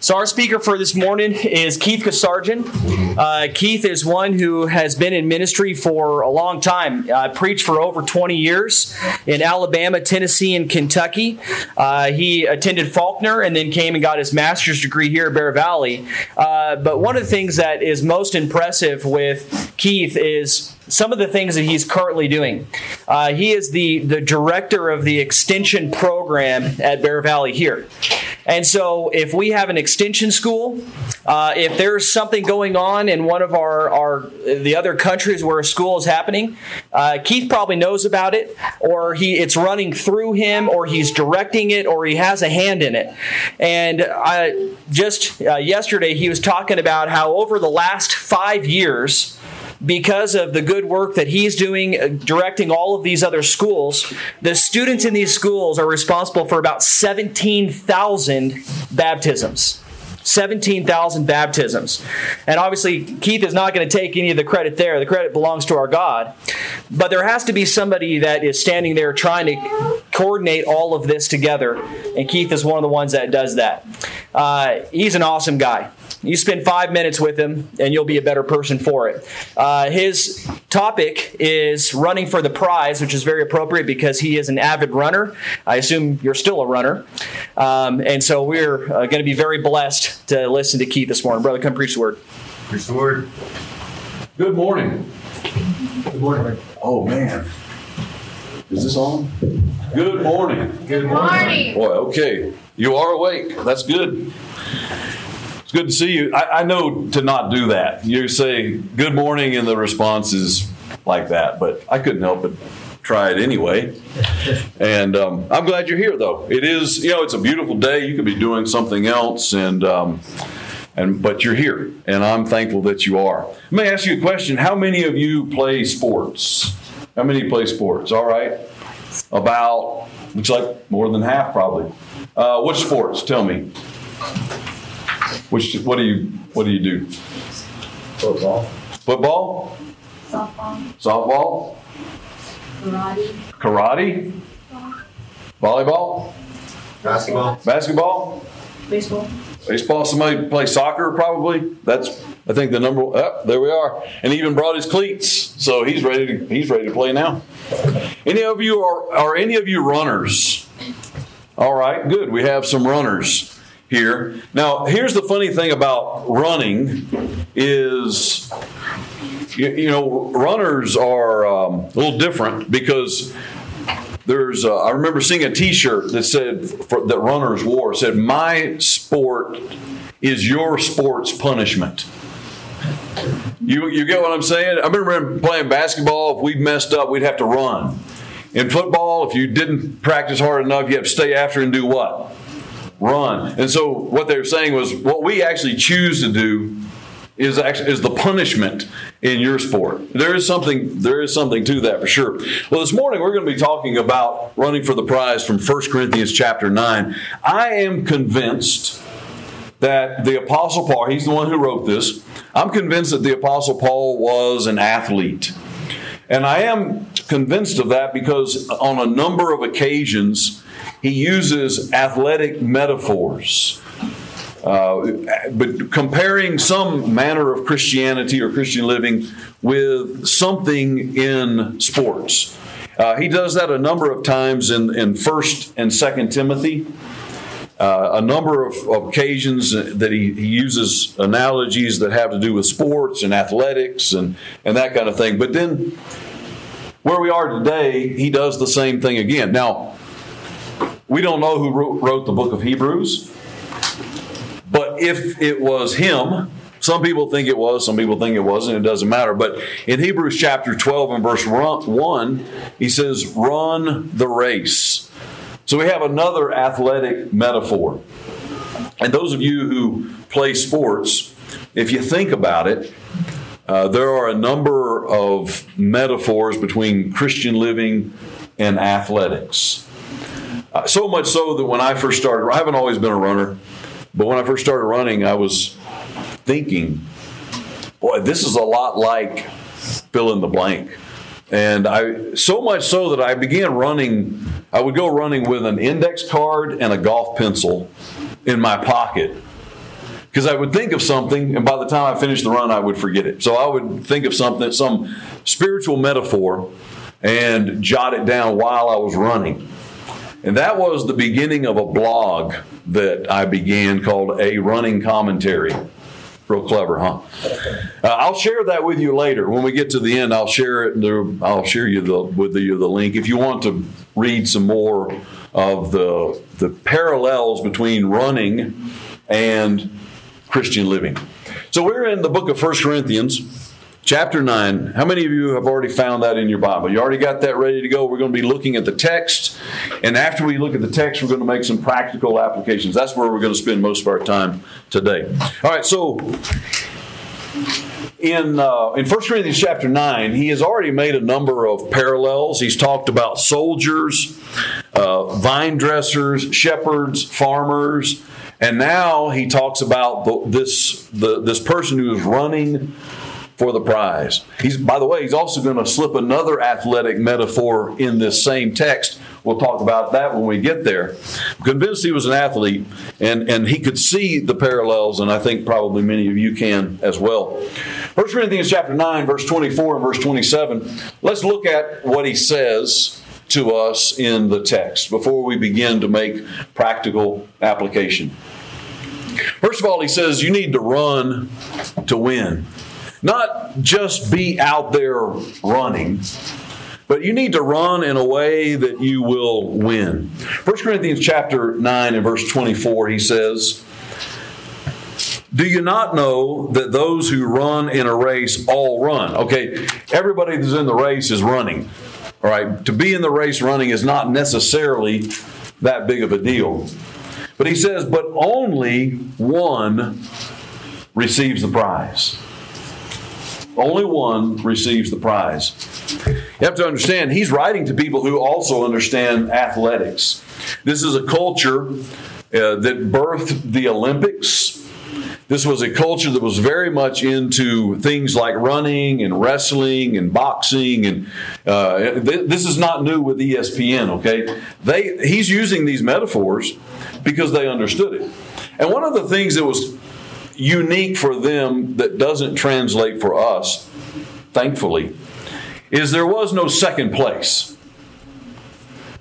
So, our speaker for this morning is Keith Kasarjan. Uh, Keith is one who has been in ministry for a long time. Uh, preached for over 20 years in Alabama, Tennessee, and Kentucky. Uh, he attended Faulkner and then came and got his master's degree here at Bear Valley. Uh, but one of the things that is most impressive with Keith is some of the things that he's currently doing. Uh, he is the, the director of the extension program at Bear Valley here. And so, if we have an extension school, uh, if there's something going on in one of our, our the other countries where a school is happening, uh, Keith probably knows about it, or he it's running through him, or he's directing it, or he has a hand in it. And I, just uh, yesterday, he was talking about how over the last five years because of the good work that he's doing uh, directing all of these other schools, the students in these schools are responsible for about 17,000 baptisms. 17,000 baptisms. And obviously, Keith is not going to take any of the credit there. The credit belongs to our God. But there has to be somebody that is standing there trying to coordinate all of this together. And Keith is one of the ones that does that. Uh, he's an awesome guy. You spend five minutes with him, and you'll be a better person for it. Uh, his topic is running for the prize, which is very appropriate because he is an avid runner. I assume you're still a runner. Um, and so we're uh, going to be very blessed to listen to Keith this morning. Brother, come preach the word. Preach the word. Good morning. Good morning. Oh, man. Is this on? Good morning. Good morning. Boy, okay. You are awake. That's good. It's good to see you. I, I know to not do that. You say good morning, and the response is like that, but I couldn't help it try it anyway. And um, I'm glad you're here, though. It is, you know, it's a beautiful day. You could be doing something else, and um, and but you're here, and I'm thankful that you are. Let me ask you a question: How many of you play sports? How many play sports? All right, about looks like more than half, probably. Uh, which sports? Tell me. Which what do you what do you do? Football. Football, softball, softball, karate, karate, volleyball, Basketball. basketball, baseball, baseball. Somebody play soccer, probably. That's I think the number. Oh, there we are. And he even brought his cleats, so he's ready to he's ready to play now. Any of you are are any of you runners? All right, good. We have some runners here. Now, here's the funny thing about running is you, you know runners are um, a little different because there's uh, I remember seeing a T-shirt that said for, that runners wore said my sport is your sport's punishment. You you get what I'm saying? I remember playing basketball. If we messed up, we'd have to run. In football, if you didn't practice hard enough, you have to stay after and do what? Run. And so what they were saying was what we actually choose to do is actually is the punishment in your sport. There is something there is something to that for sure. Well, this morning we're going to be talking about running for the prize from 1 Corinthians chapter 9. I am convinced that the apostle Paul, he's the one who wrote this. I'm convinced that the apostle Paul was an athlete. And I am convinced of that because on a number of occasions he uses athletic metaphors. Uh, but comparing some manner of Christianity or Christian living with something in sports. Uh, he does that a number of times in, in 1st and 2nd Timothy. Uh, a number of, of occasions that he, he, uses analogies that have to do with sports and athletics and, and that kind of thing. But then, where we are today, he does the same thing again. Now, we don't know who wrote, the book of Hebrews, but if it was him, some people think it was, some people think it wasn't, it doesn't matter. But in Hebrews chapter 12 and verse 1, he says, Run the race. So we have another athletic metaphor. And those of you who play sports, if you think about it, uh, there are a number of metaphors between Christian living and athletics. Uh, so much so that when I first started, I haven't always been a runner, but when I first started running, I was thinking, boy, this is a lot like fill in the blank. And I so much so that I began running. I would go running with an index card and a golf pencil in my pocket because I would think of something, and by the time I finished the run, I would forget it. So I would think of something, some spiritual metaphor, and jot it down while I was running. And that was the beginning of a blog that I began called A Running Commentary. Real clever, huh? Uh, I'll share that with you later. When we get to the end, I'll share it. I'll share you the, with you the link if you want to read some more of the the parallels between running and Christian living. So we're in the book of First Corinthians, chapter 9. How many of you have already found that in your Bible? You already got that ready to go? We're going to be looking at the text. And after we look at the text, we're going to make some practical applications. That's where we're going to spend most of our time today. All right, so in uh, in 1 Corinthians chapter 9, he has already made a number of parallels. He's talked about soldiers, uh, vine dressers, shepherds, farmers, and now he talks about the, this the, this person who is running for the prize. He's by the way, he's also going to slip another athletic metaphor in this same text. We'll talk about that when we get there. Convinced he was an athlete and, and he could see the parallels, and I think probably many of you can as well. First Corinthians chapter 9, verse 24 and verse 27. Let's look at what he says to us in the text before we begin to make practical application. First of all, he says you need to run to win. Not just be out there running, but you need to run in a way that you will win. 1 Corinthians chapter 9 and verse 24, he says, do you not know that those who run in a race all run? Okay, everybody that's in the race is running. All right, to be in the race running is not necessarily that big of a deal. But he says, but only one receives the prize. Only one receives the prize. You have to understand, he's writing to people who also understand athletics. This is a culture uh, that birthed the Olympics. This was a culture that was very much into things like running and wrestling and boxing, and uh, th- this is not new with ESPN. Okay, they he's using these metaphors because they understood it. And one of the things that was unique for them that doesn't translate for us, thankfully, is there was no second place.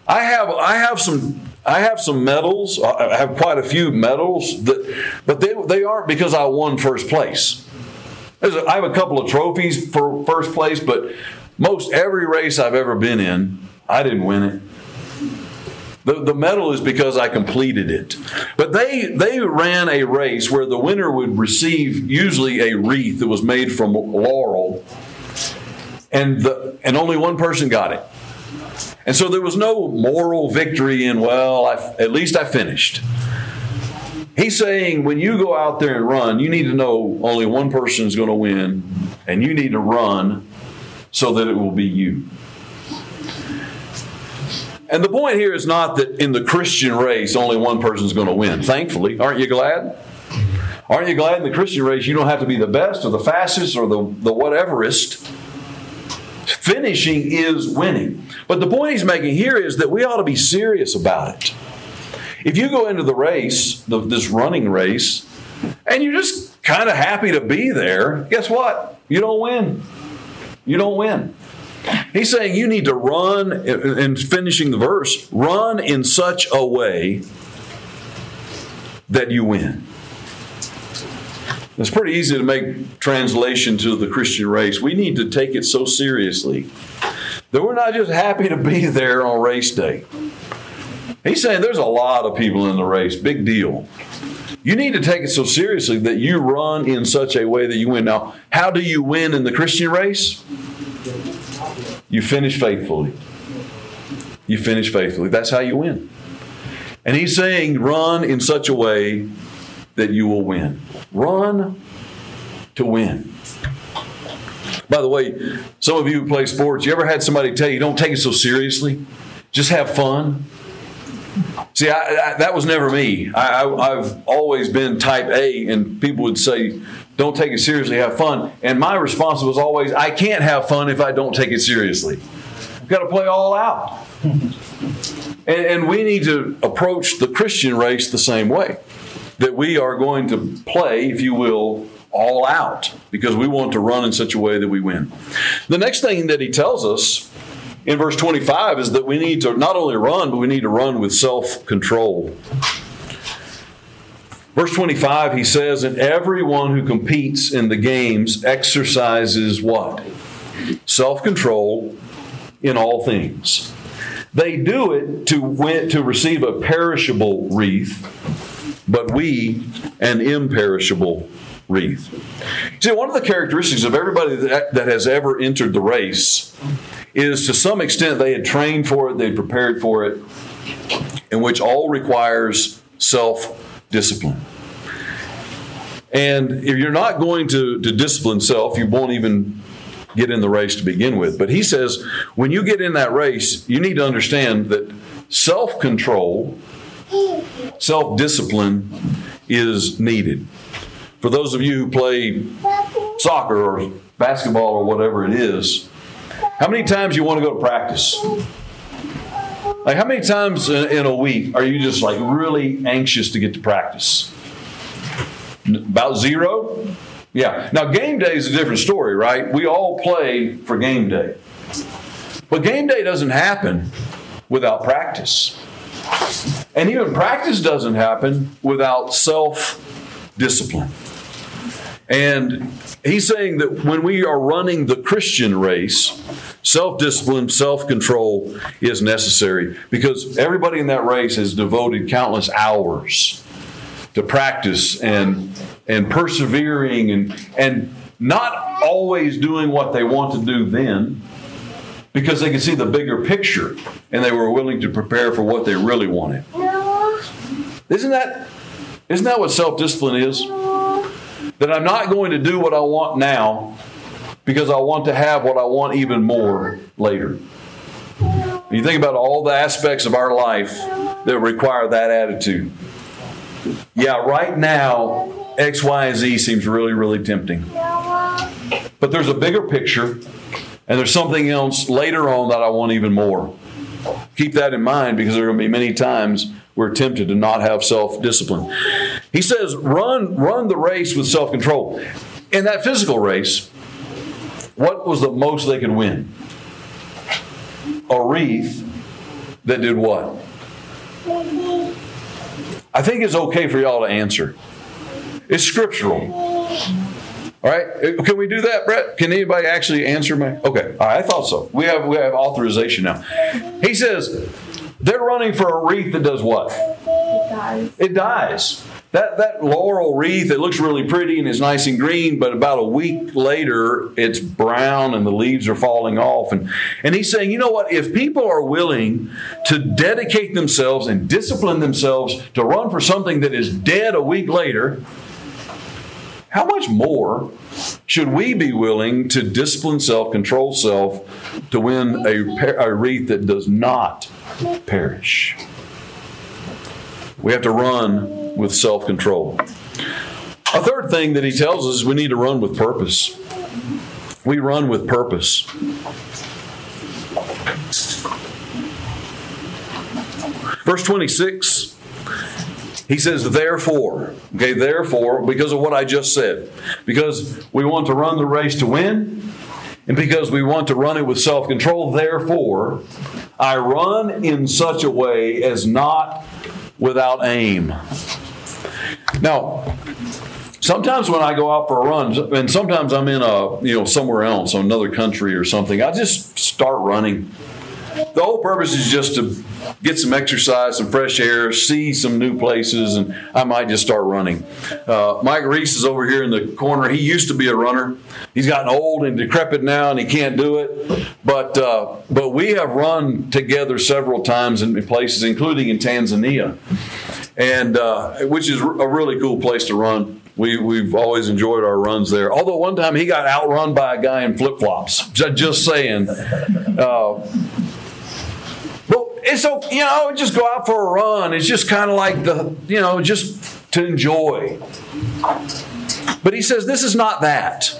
I have I have some I have some medals. I have quite a few medals that, but they they aren't because I won first place. A, I have a couple of trophies for first place, but most every race I've ever been in, I didn't win it. The, the medal is because I completed it. But they they ran a race where the winner would receive usually a wreath that was made from laurel, and the and only one person got it. And so there was no moral victory in, well, I, at least I finished. He's saying when you go out there and run, you need to know only one person is going to win, and you need to run so that it will be you. And the point here is not that in the Christian race, only one person is going to win. Thankfully, aren't you glad? Aren't you glad in the Christian race you don't have to be the best or the fastest or the, the whateverest? Finishing is winning. But the point he's making here is that we ought to be serious about it. If you go into the race, the, this running race, and you're just kind of happy to be there, guess what? You don't win. You don't win. He's saying you need to run, and finishing the verse, run in such a way that you win. It's pretty easy to make translation to the Christian race. We need to take it so seriously that we're not just happy to be there on race day. He's saying there's a lot of people in the race, big deal. You need to take it so seriously that you run in such a way that you win. Now, how do you win in the Christian race? You finish faithfully. You finish faithfully. That's how you win. And he's saying, run in such a way that you will win. Run to win. By the way, some of you who play sports, you ever had somebody tell you, don't take it so seriously? Just have fun. See, I, I, that was never me. I, have always been type A, and people would say, don't take it seriously, have fun. And my response was always, I can't have fun if I don't take it seriously. I've got to play all out. and, and we need to approach the Christian race the same way. that we are going to play, if you will, all out because we want to run in such a way that we win. The next thing that he tells us in verse 25 is that we need to not only run, but we need to run with self control. Verse 25, he says, And everyone who competes in the games exercises what? Self control in all things. They do it to, win, to receive a perishable wreath, but we an imperishable wreath. See, one of the characteristics of everybody that, that has ever entered the race is to some extent they had trained for it, they prepared for it, in which all requires self discipline. And if you're not going to, to discipline self, you won't even get in the race to begin with. But he says when you get in that race, you need to understand that self control, self discipline is needed. For those of you who play soccer or basketball or whatever it is, how many times you want to go to practice? Like, how many times in a week are you just like really anxious to get to practice? About zero? Yeah. Now, game day is a different story, right? We all play for game day. But game day doesn't happen without practice. And even practice doesn't happen without self discipline. And he's saying that when we are running the Christian race, self discipline, self control is necessary because everybody in that race has devoted countless hours to practice and and persevering and and not always doing what they want to do then because they could see the bigger picture and they were willing to prepare for what they really wanted. Isn't that isn't that what self-discipline is? That I'm not going to do what I want now because I want to have what I want even more later. You think about all the aspects of our life that require that attitude. Yeah, right now, X, Y, and Z seems really, really tempting. But there's a bigger picture, and there's something else later on that I want even more. Keep that in mind because there are going to be many times we're tempted to not have self-discipline. He says, "Run, run the race with self-control." In that physical race, what was the most they could win? A wreath that did what? I think it's okay for y'all to answer. It's scriptural. All right, can we do that, Brett? Can anybody actually answer me? Okay, right, I thought so. We have we have authorization now. He says they're running for a wreath that does what? It dies. It dies. That that laurel wreath, it looks really pretty and it's nice and green, but about a week later, it's brown and the leaves are falling off. And, and he's saying, you know what? If people are willing to dedicate themselves and discipline themselves to run for something that is dead a week later, how much more should we be willing to discipline self, control self, to win a, a wreath that does not perish? We have to run with self control. A third thing that he tells us is we need to run with purpose. We run with purpose. Verse 26, he says, Therefore, okay, therefore, because of what I just said, because we want to run the race to win, and because we want to run it with self control, therefore, I run in such a way as not without aim. Now, sometimes when I go out for a run, and sometimes I'm in a you know somewhere else, another country or something, I just start running. The whole purpose is just to get some exercise, some fresh air, see some new places, and I might just start running. Uh, Mike Reese is over here in the corner. He used to be a runner. He's gotten old and decrepit now, and he can't do it. But uh, but we have run together several times in places, including in Tanzania, and uh, which is a really cool place to run. We, we've always enjoyed our runs there. Although one time he got outrun by a guy in flip flops. Just saying. It's so you know just go out for a run. It's just kind of like the you know just to enjoy. But he says this is not that.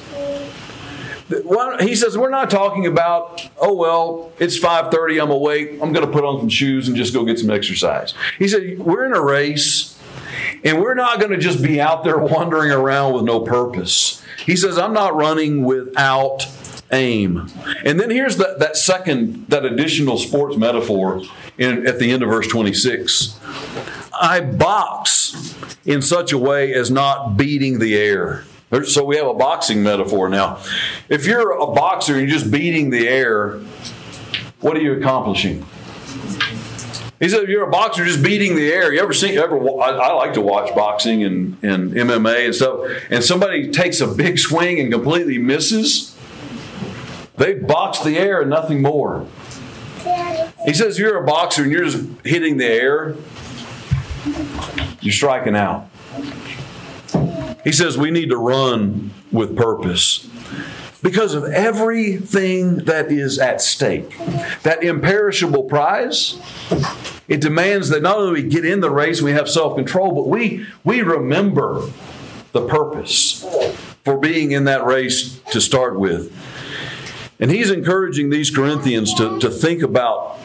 He says we're not talking about oh well it's 5.30 i'm awake i'm going to put on some shoes and just go get some exercise. He said we're in a race And we're not going to just be out there wandering around with no purpose. He says, I'm not running without aim. And then here's that, that second, that additional sports metaphor in, at the end of verse 26. I box in such a way as not beating the air. So we have a boxing metaphor now. If you're a boxer and you're just beating the air, what are you accomplishing? He said, if you're a boxer just beating the air, you ever seen, ever, I, I like to watch boxing and, and MMA and stuff, and somebody takes a big swing and completely misses, they box the air and nothing more. He says, if you're a boxer and you're just hitting the air, you're striking out. He says, we need to run with purpose because of everything that is at stake. That imperishable prize, it demands that not only we get in the race, we have self control, but we, we remember the purpose for being in that race to start with. And he's encouraging these Corinthians to, to think about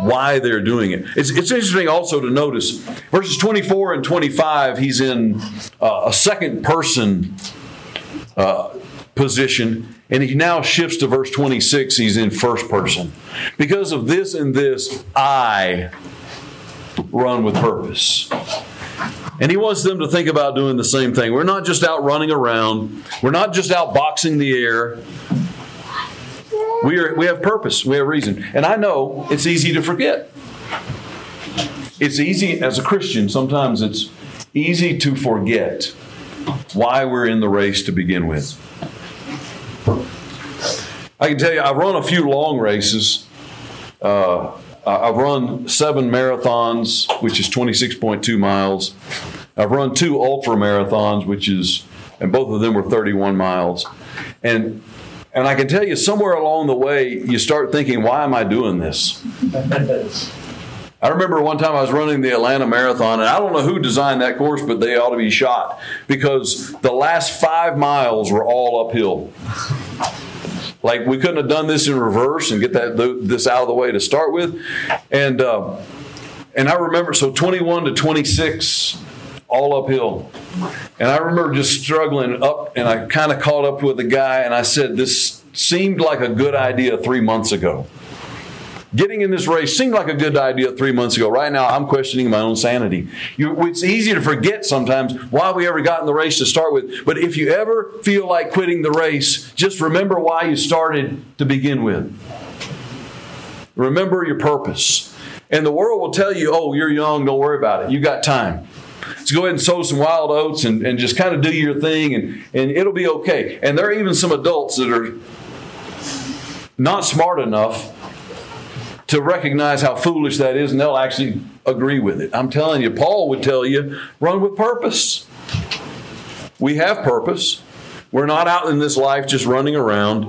why they're doing it. It's, it's interesting also to notice verses 24 and 25, he's in uh, a second person uh, position, and he now shifts to verse 26, he's in first person. Because of this and this, I run with purpose. And he wants them to think about doing the same thing. We're not just out running around, we're not just out boxing the air. We, are, we have purpose, we have reason. And I know it's easy to forget. It's easy, as a Christian, sometimes it's easy to forget why we're in the race to begin with. I can tell you, I've run a few long races. Uh, I've run seven marathons, which is 26.2 miles. I've run two ultra marathons, which is, and both of them were 31 miles. And and I can tell you, somewhere along the way, you start thinking, why am I doing this? I remember one time I was running the Atlanta Marathon, and I don't know who designed that course, but they ought to be shot because the last five miles were all uphill. Like we couldn't have done this in reverse and get that this out of the way to start with, and uh, and I remember so 21 to 26 all uphill. And I remember just struggling up, and I kind of caught up with a guy, and I said, This seemed like a good idea three months ago. Getting in this race seemed like a good idea three months ago. Right now, I'm questioning my own sanity. You, it's easy to forget sometimes why we ever got in the race to start with. But if you ever feel like quitting the race, just remember why you started to begin with. Remember your purpose. And the world will tell you, oh, you're young, don't worry about it. You got time. So go ahead and sow some wild oats and, and just kind of do your thing and, and it'll be okay. And there are even some adults that are not smart enough to recognize how foolish that is and they'll actually agree with it. I'm telling you, Paul would tell you run with purpose. We have purpose. We're not out in this life just running around.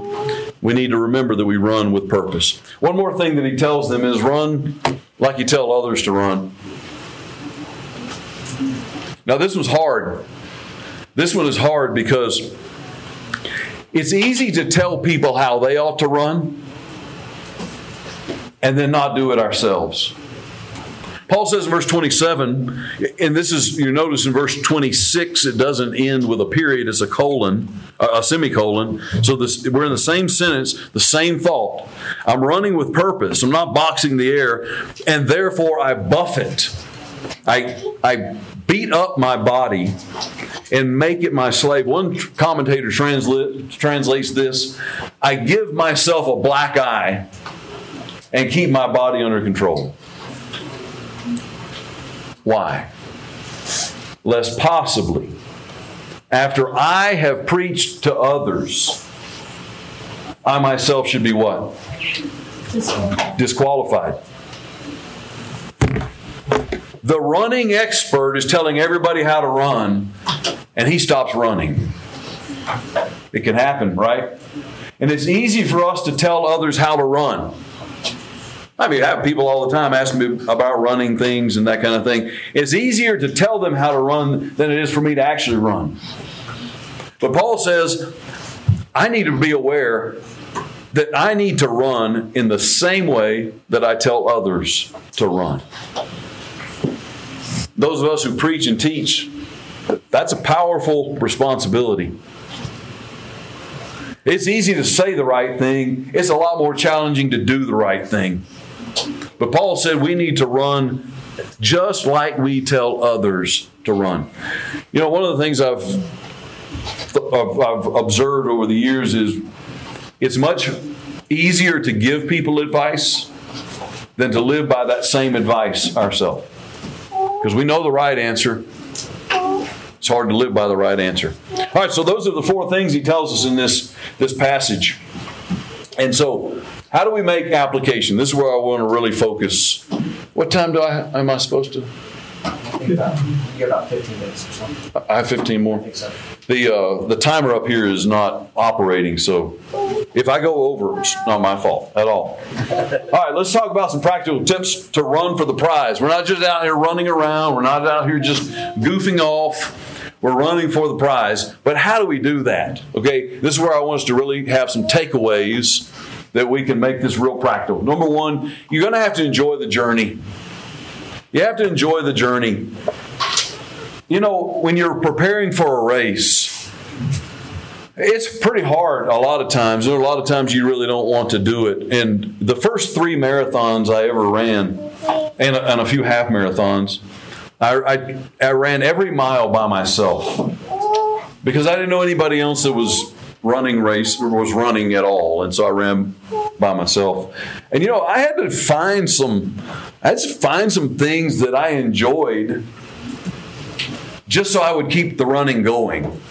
We need to remember that we run with purpose. One more thing that he tells them is run like you tell others to run. Now, this was hard. This one is hard because it's easy to tell people how they ought to run and then not do it ourselves. Paul says in verse 27, and this is, you notice in verse 26, it doesn't end with a period, it's a colon, a semicolon. So this, we're in the same sentence, the same thought. I'm running with purpose, I'm not boxing the air, and therefore I buffet. I, I beat up my body and make it my slave. One commentator transla- translates this I give myself a black eye and keep my body under control. Why? Lest possibly, after I have preached to others, I myself should be what? Disqualified. Disqualified. The running expert is telling everybody how to run, and he stops running. It can happen, right? And it's easy for us to tell others how to run. I mean, I have people all the time ask me about running things and that kind of thing. It's easier to tell them how to run than it is for me to actually run. But Paul says, I need to be aware that I need to run in the same way that I tell others to run. Those of us who preach and teach, that's a powerful responsibility. It's easy to say the right thing, it's a lot more challenging to do the right thing. But Paul said we need to run just like we tell others to run. You know, one of the things I've, I've observed over the years is it's much easier to give people advice than to live by that same advice ourselves. Because we know the right answer. It's hard to live by the right answer. All right, so those are the four things he tells us in this, this passage. And so, how do we make application? This is where I want to really focus. What time do I am I supposed to? You got about 15 minutes or something. I have 15 more. I think so. The uh, the timer up here is not operating, so if I go over, it's not my fault at all. All right, let's talk about some practical tips to run for the prize. We're not just out here running around. We're not out here just goofing off. We're running for the prize. But how do we do that? Okay, this is where I want us to really have some takeaways that we can make this real practical. Number one, you're going to have to enjoy the journey. You have to enjoy the journey. You know, when you're preparing for a race, it's pretty hard a lot of times. There are a lot of times you really don't want to do it. And the first three marathons I ever ran, and a, and a few half marathons, I, I, I ran every mile by myself because I didn't know anybody else that was running race was running at all, and so I ran by myself. And you know, I had to find some, I had to find some things that I enjoyed, just so I would keep the running going.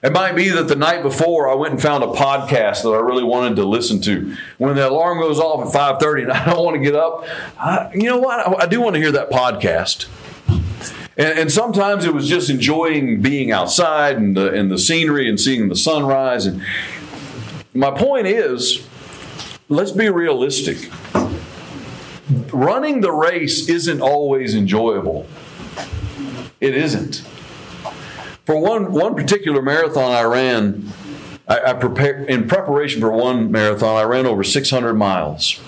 It might be that the night before I went and found a podcast that I really wanted to listen to. When the alarm goes off at five thirty and I don't want to get up, I, you know what? I, do want to hear that podcast. And, and, sometimes it was just enjoying being outside and the, and the scenery and seeing the sunrise. And my point is, let's be realistic. Running the race isn't always enjoyable. It isn't. For one, one particular marathon I ran, I, I prepared in preparation for one marathon. I ran over 600 miles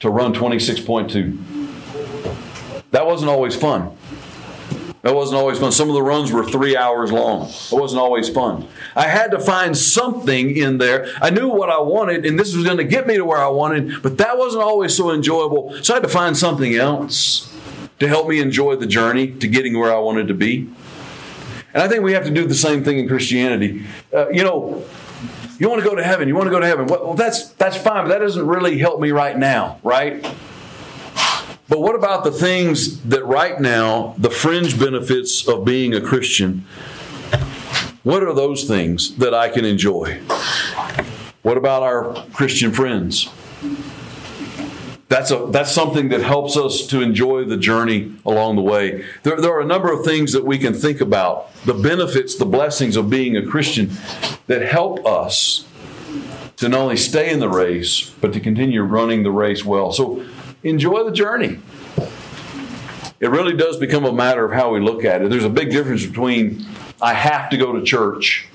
to run 26.2. That wasn't always fun. That wasn't always fun. Some of the runs were three hours long. It wasn't always fun. I had to find something in there. I knew what I wanted, and this was going to get me to where I wanted, but that wasn't always so enjoyable. So I had to find something else to help me enjoy the journey to getting where I wanted to be. And I think we have to do the same thing in Christianity. Uh, you know, you want to go to heaven. You want to go to heaven. Well, that's that's fine, but that doesn't really help me right now, right? But what about the things that right now, the fringe benefits of being a Christian? What are those things that I can enjoy? What about our Christian friends? That's, a, that's something that helps us to enjoy the journey along the way. There, there are a number of things that we can think about the benefits, the blessings of being a Christian that help us to not only stay in the race, but to continue running the race well. So enjoy the journey. It really does become a matter of how we look at it. There's a big difference between I have to go to church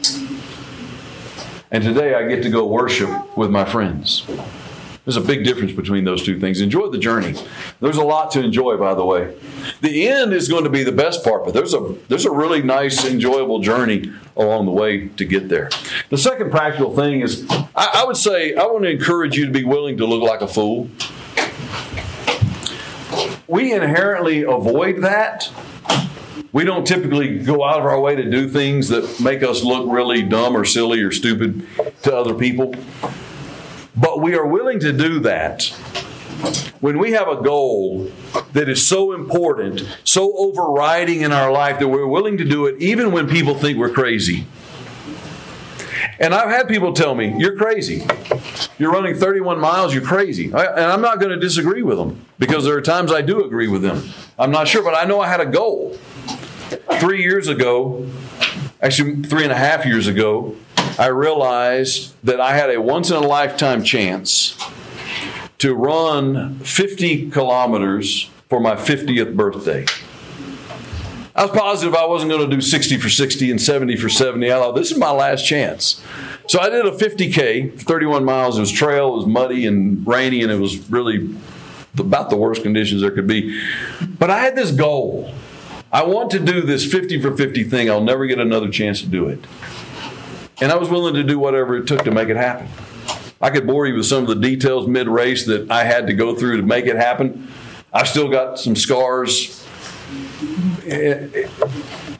and today I get to go worship with my friends. There's a big difference between those two things. Enjoy the journey. There's a lot to enjoy, by the way. The end is going to be the best part, but there's a there's a really nice, enjoyable journey along the way to get there. The second practical thing is I, I would say I want to encourage you to be willing to look like a fool we inherently avoid that. We don't typically go out of our way to do things that make us look really dumb or silly or stupid to other people. But we are willing to do that when we have a goal that is so important, so overriding in our life that we're willing to do it even when people think we're crazy. And I've had people tell me, You're crazy. You're running 31 miles, you're crazy. I, and I'm not going to disagree with them because there are times I do agree with them. I'm not sure, but I know I had a goal. Three years ago, actually, three and a half years ago, I realized that I had a once in a lifetime chance to run 50 kilometers for my 50th birthday. I was positive I wasn't going to do 60 for 60 and 70 for 70. I thought, this is my last chance. So I did a 50K, 31 miles. It was trail, it was muddy and rainy, and it was really about the worst conditions there could be. But I had this goal. I want to do this 50 for 50 thing. I'll never get another chance to do it. And I was willing to do whatever it took to make it happen. I could bore you with some of the details mid race that I had to go through to make it happen. I still got some scars,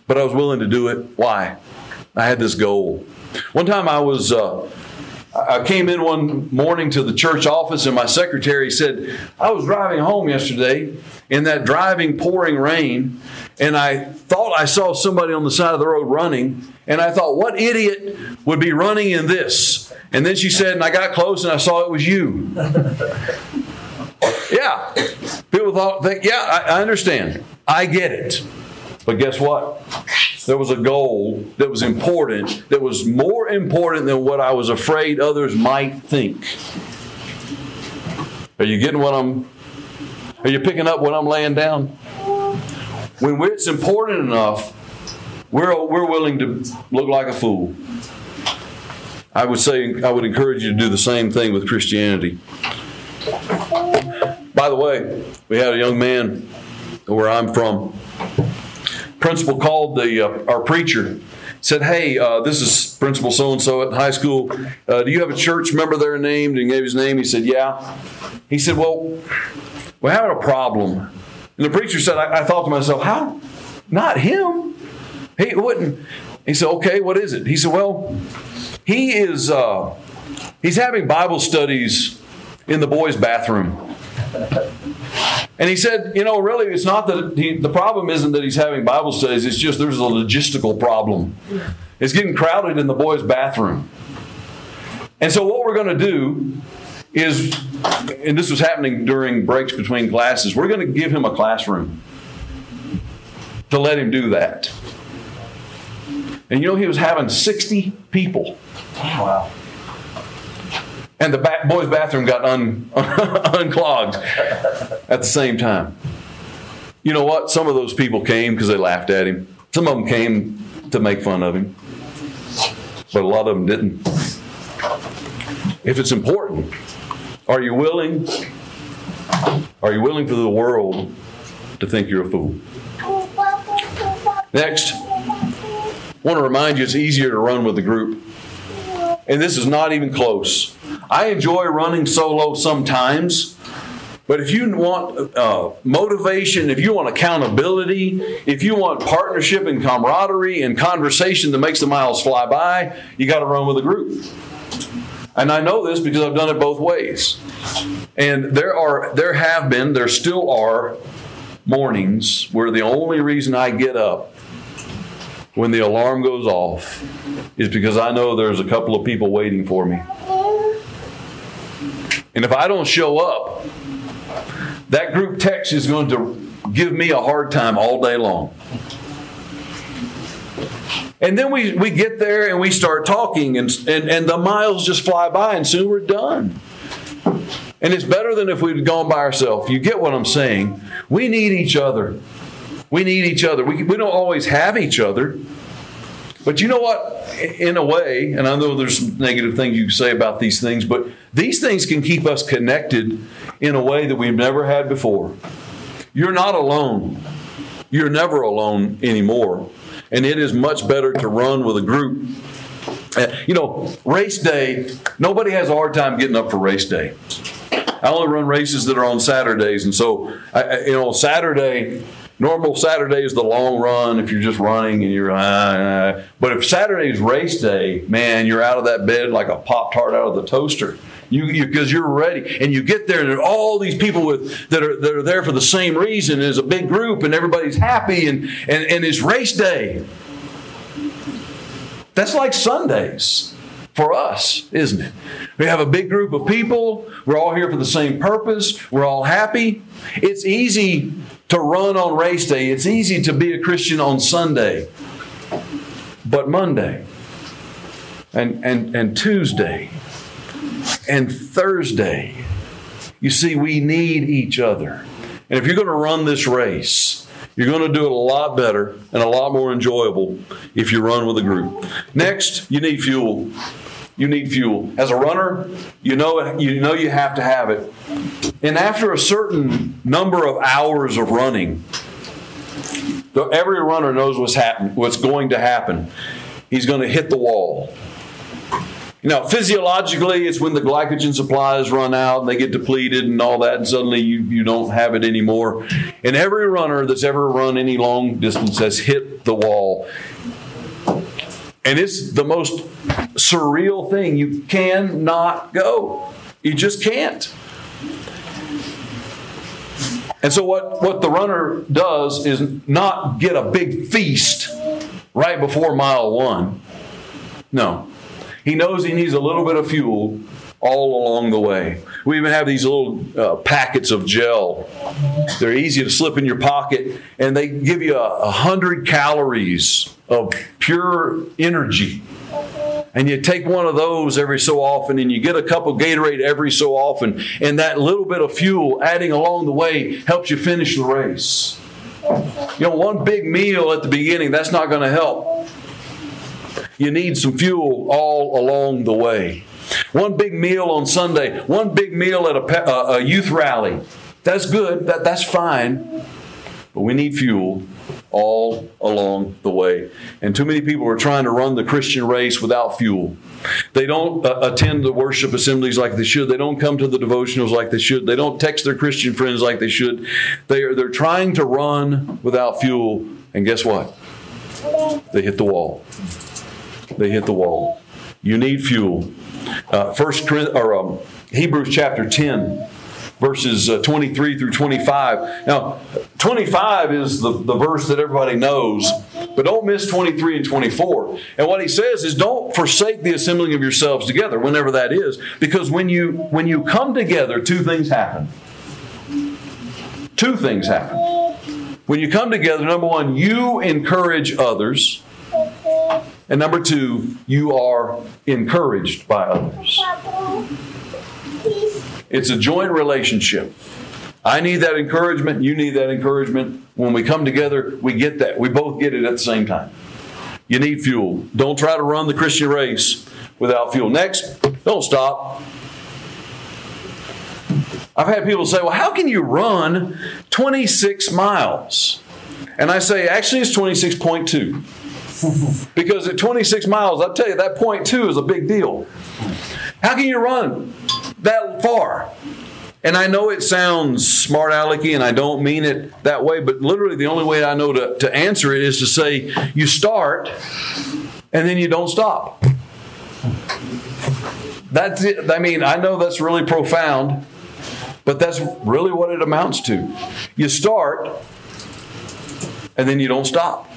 but I was willing to do it. Why? I had this goal. One time I was. Uh, I came in one morning to the church office, and my secretary said, I was driving home yesterday in that driving, pouring rain, and I thought I saw somebody on the side of the road running, and I thought, what idiot would be running in this? And then she said, and I got close and I saw it was you. yeah. People thought, think, yeah, I, I understand. I get it. But guess what? There was a goal that was important, that was more important than what I was afraid others might think. Are you getting what I'm are you picking up what I'm laying down? When it's important enough, we're, we're willing to look like a fool. I would say I would encourage you to do the same thing with Christianity. By the way, we had a young man where I'm from. Principal called the uh, our preacher said hey uh, this is principal so and so at high school. Uh, do you have a church member there named? And gave his name. He said yeah. He said well we're having a problem. And the preacher said i, I thought to myself how? Not him? He wouldn't. He said okay what is it? He said well he is uh, he's having bible studies in the boys bathroom and he said, you know, really, it's not that he, the problem isn't that he's having Bible studies, it's just there's a logistical problem. It's getting crowded in the boys' bathroom. And so, what we're going to do is, and this was happening during breaks between classes, we're going to give him a classroom to let him do that. And you know, he was having 60 people. Wow and the ba- boys' bathroom got un- unclogged at the same time. You know what? Some of those people came because they laughed at him. Some of them came to make fun of him, but a lot of them didn't. If it's important, are you willing? Are you willing for the world to think you're a fool? Next, I want to remind you it's easier to run with the group. And this is not even close. I enjoy running solo sometimes, but if you want uh, motivation, if you want accountability, if you want partnership and camaraderie and conversation that makes the miles fly by, you got to run with a group. And I know this because I've done it both ways. And there are, there have been, there still are mornings where the only reason I get up when the alarm goes off is because I know there's a couple of people waiting for me. And if I don't show up, that group text is going to give me a hard time all day long. And then we, we get there and we start talking, and, and, and the miles just fly by, and soon we're done. And it's better than if we'd gone by ourselves. You get what I'm saying? We need each other. We need each other. We, we don't always have each other. But you know what? In a way, and I know there's some negative things you can say about these things, but these things can keep us connected in a way that we've never had before. You're not alone. You're never alone anymore. And it is much better to run with a group. Uh, you know, race day, nobody has a hard time getting up for race day. I only run races that are on Saturdays. And so, you know, Saturday, Normal Saturday is the long run if you're just running and you're, uh, but if Saturday is race day, man, you're out of that bed like a Pop Tart out of the toaster. You because you, are ready, and you get there, and there all these people with that are that are there for the same reason. It's a big group, and everybody's happy, and and and it's race day. That's like Sundays for us, isn't it? We have a big group of people. We're all here for the same purpose. We're all happy. It's easy to run on race day. It's easy to be a Christian on Sunday. But Monday and, and, and Tuesday and Thursday, you see, we need each other. And if you're going to run this race, you're going to do it a lot better and a lot more enjoyable if you run with a group. Next, you need fuel. You need fuel. As a runner, you know it, you know you have to have it. And after a certain number of hours of running, every runner knows what's happen, what's going to happen. He's going to hit the wall. Now, physiologically, it's when the glycogen supplies run out and they get depleted and all that, and suddenly you, you don't have it anymore. And every runner that's ever run any long distance has hit the wall. And it's the most surreal thing. You cannot go. You just can't. And so what, what the runner does is not get a big feast right before mile one. No. He knows he needs a little bit of fuel all along the way. We even have these little uh, packets of gel. They're easy to slip in your pocket, and they give you a, hundred calories of pure energy. And you take one of those every so often, and you get a cup of Gatorade every so often, and that little bit of fuel adding along the way helps you finish the race. You know, one big meal at the beginning, that's not going to help. You need some fuel all along the way. One big meal on Sunday, one big meal at a, a, a youth rally. That's good, that, that's fine. But we need fuel all along the way. And too many people are trying to run the Christian race without fuel. They don't uh, attend the worship assemblies like they should. They don't come to the devotionals like they should. They don't text their Christian friends like they should. They are, they're trying to run without fuel. And guess what? They hit the wall. They hit the wall. You need fuel. Uh, First or um, Hebrews chapter 10 verses uh, 23 through 25. Now, 25 is the, the verse that everybody knows, but don't miss 23 and 24. And what he says is don't forsake the assembling of yourselves together, whenever that is, because when you when you come together, two things happen. Two things happen. When you come together, number one, you encourage others. And number two, you are encouraged by others. It's a joint relationship. I need that encouragement. You need that encouragement. When we come together, we get that. We both get it at the same time. You need fuel. Don't try to run the Christian race without fuel. Next, don't stop. I've had people say, well, how can you run 26 miles? And I say, actually, it's 26.2. because at 26 miles, I'll tell you, that point two is a big deal. How can you run that far? And I know it sounds smart alecky, and I don't mean it that way, but literally the only way I know to, to answer it is to say you start and then you don't stop. That's it. I mean, I know that's really profound, but that's really what it amounts to. You start and then you don't stop.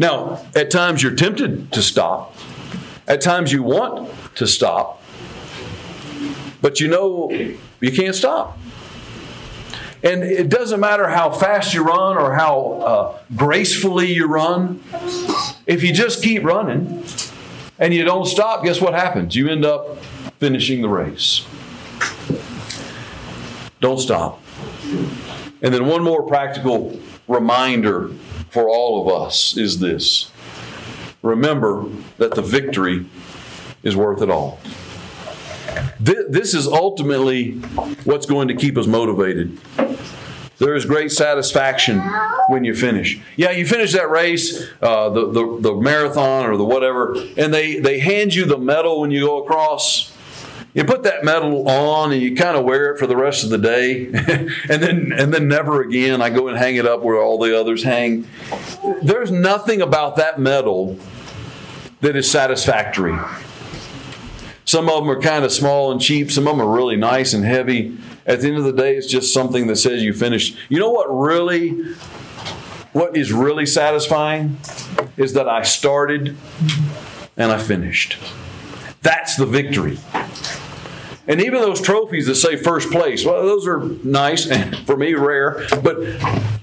Now, at times you're tempted to stop, at times you want to stop, but you know you can't stop. And it doesn't matter how fast you run or how uh, gracefully you run. If you just keep running and you don't stop, guess what happens? You end up finishing the race. Don't stop. And then one more practical reminder for all of us is this remember that the victory is worth it all. This is ultimately what's going to keep us motivated. There is great satisfaction when you finish. Yeah, you finish that race, uh, the, the, the marathon or the whatever, and they, they hand you the medal when you go across. You put that medal on and you kind of wear it for the rest of the day, and then and then never again. I go and hang it up where all the others hang. There's nothing about that medal that is satisfactory. Some of them are kind of small and cheap. Some of them are really nice and heavy. At the end of the day, it's just something that says you finished. You know what really, what is really satisfying is that I started and I finished. That's the victory. And even those trophies that say first place, well, those are nice and for me rare, but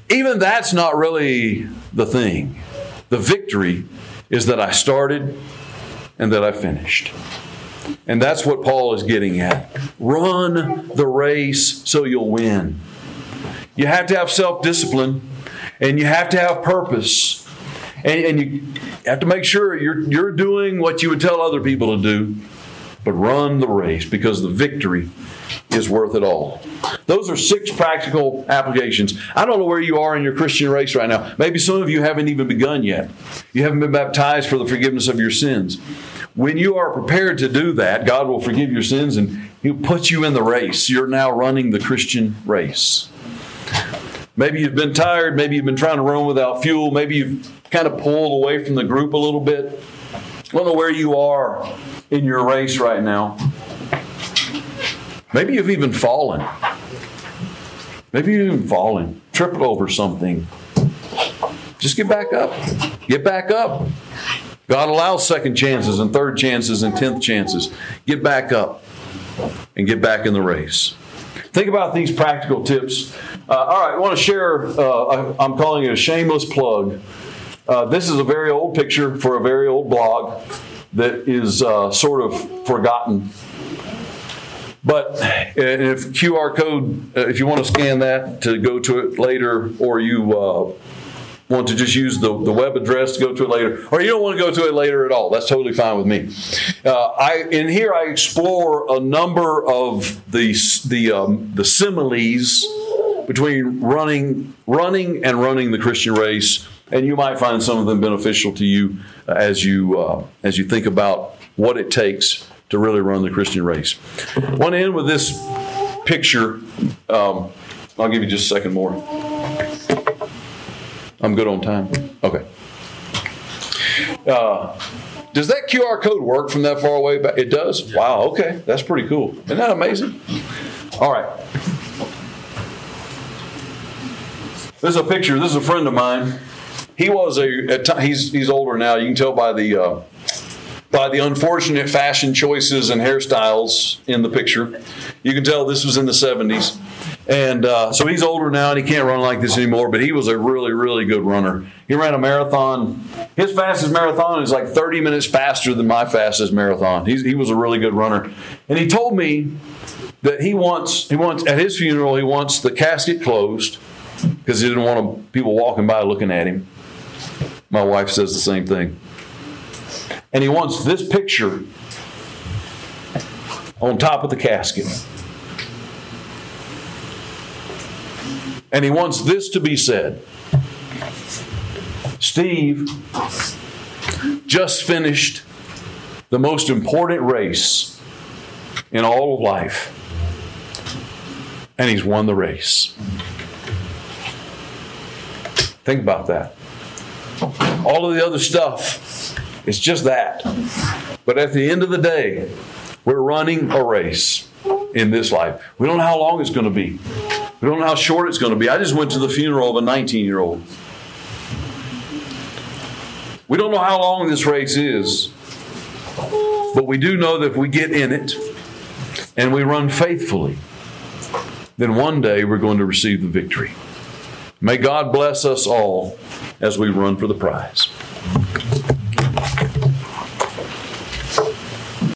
even that's not really the thing. The victory is that I started and that I finished. And that's what Paul is getting at. Run the race so you'll win. You have to have self discipline and you have to have purpose. And, and, you have to make sure you're, you're doing what you would tell other people to do. but run the race because the victory is worth it all. Those are six practical applications. I don't know where you are in your Christian race right now. Maybe some of you haven't even begun yet. You haven't been baptized for the forgiveness of your sins. When you are prepared to do that, God will forgive your sins and He'll put you in the race. You're now running the Christian race. Maybe you've been tired. Maybe you've been trying to run without fuel. Maybe you've kind of pulled away from the group a little bit. I don't know where you are in your race right now. Maybe you've even fallen. Maybe you've even fallen, tripped over something. Just get back up. Get back up. God allows second chances and third chances and tenth chances. Get back up and get back in the race. Think about these practical tips. Uh, all right, I want to share, uh, I'm calling it a shameless plug. Uh, this is a very old picture for a very old blog that is uh, sort of forgotten. But if QR code, uh, if you want to scan that to go to it later, or you uh, want to just use the, the web address to go to it later, or you don't want to go to it later at all, that's totally fine with me. Uh, I in here I explore a number of the the um, the similes between running running and running the Christian race, and you might find some of them beneficial to you as you uh, as you think about what it takes to really run the Christian race. I want to end with this picture. Um, I'll give you just a second more. I'm good on time. Okay. Uh, does that QR code work from that far away? Back? It does? Wow, okay. That's pretty cool. Isn't that amazing? All right. This is a picture. This is a friend of mine. He was a, he's, he's older now. You can tell by the, uh, by the unfortunate fashion choices and hairstyles in the picture. You can tell this was in the 70s. And uh, so he's older now and he can't run like this anymore, but he was a really, really good runner. He ran a marathon. His fastest marathon is like 30 minutes faster than my fastest marathon. He's, he was a really good runner. And he told me that he wants, he wants, at his funeral, he wants the casket closed because he didn't want people walking by looking at him. My wife says the same thing. And he wants this picture on top of the casket. And he wants this to be said Steve just finished the most important race in all of life, and he's won the race. Think about that. All of the other stuff, it's just that. But at the end of the day, we're running a race in this life. We don't know how long it's going to be. We don't know how short it's going to be. I just went to the funeral of a 19 year old. We don't know how long this race is, but we do know that if we get in it and we run faithfully, then one day we're going to receive the victory. May God bless us all as we run for the prize.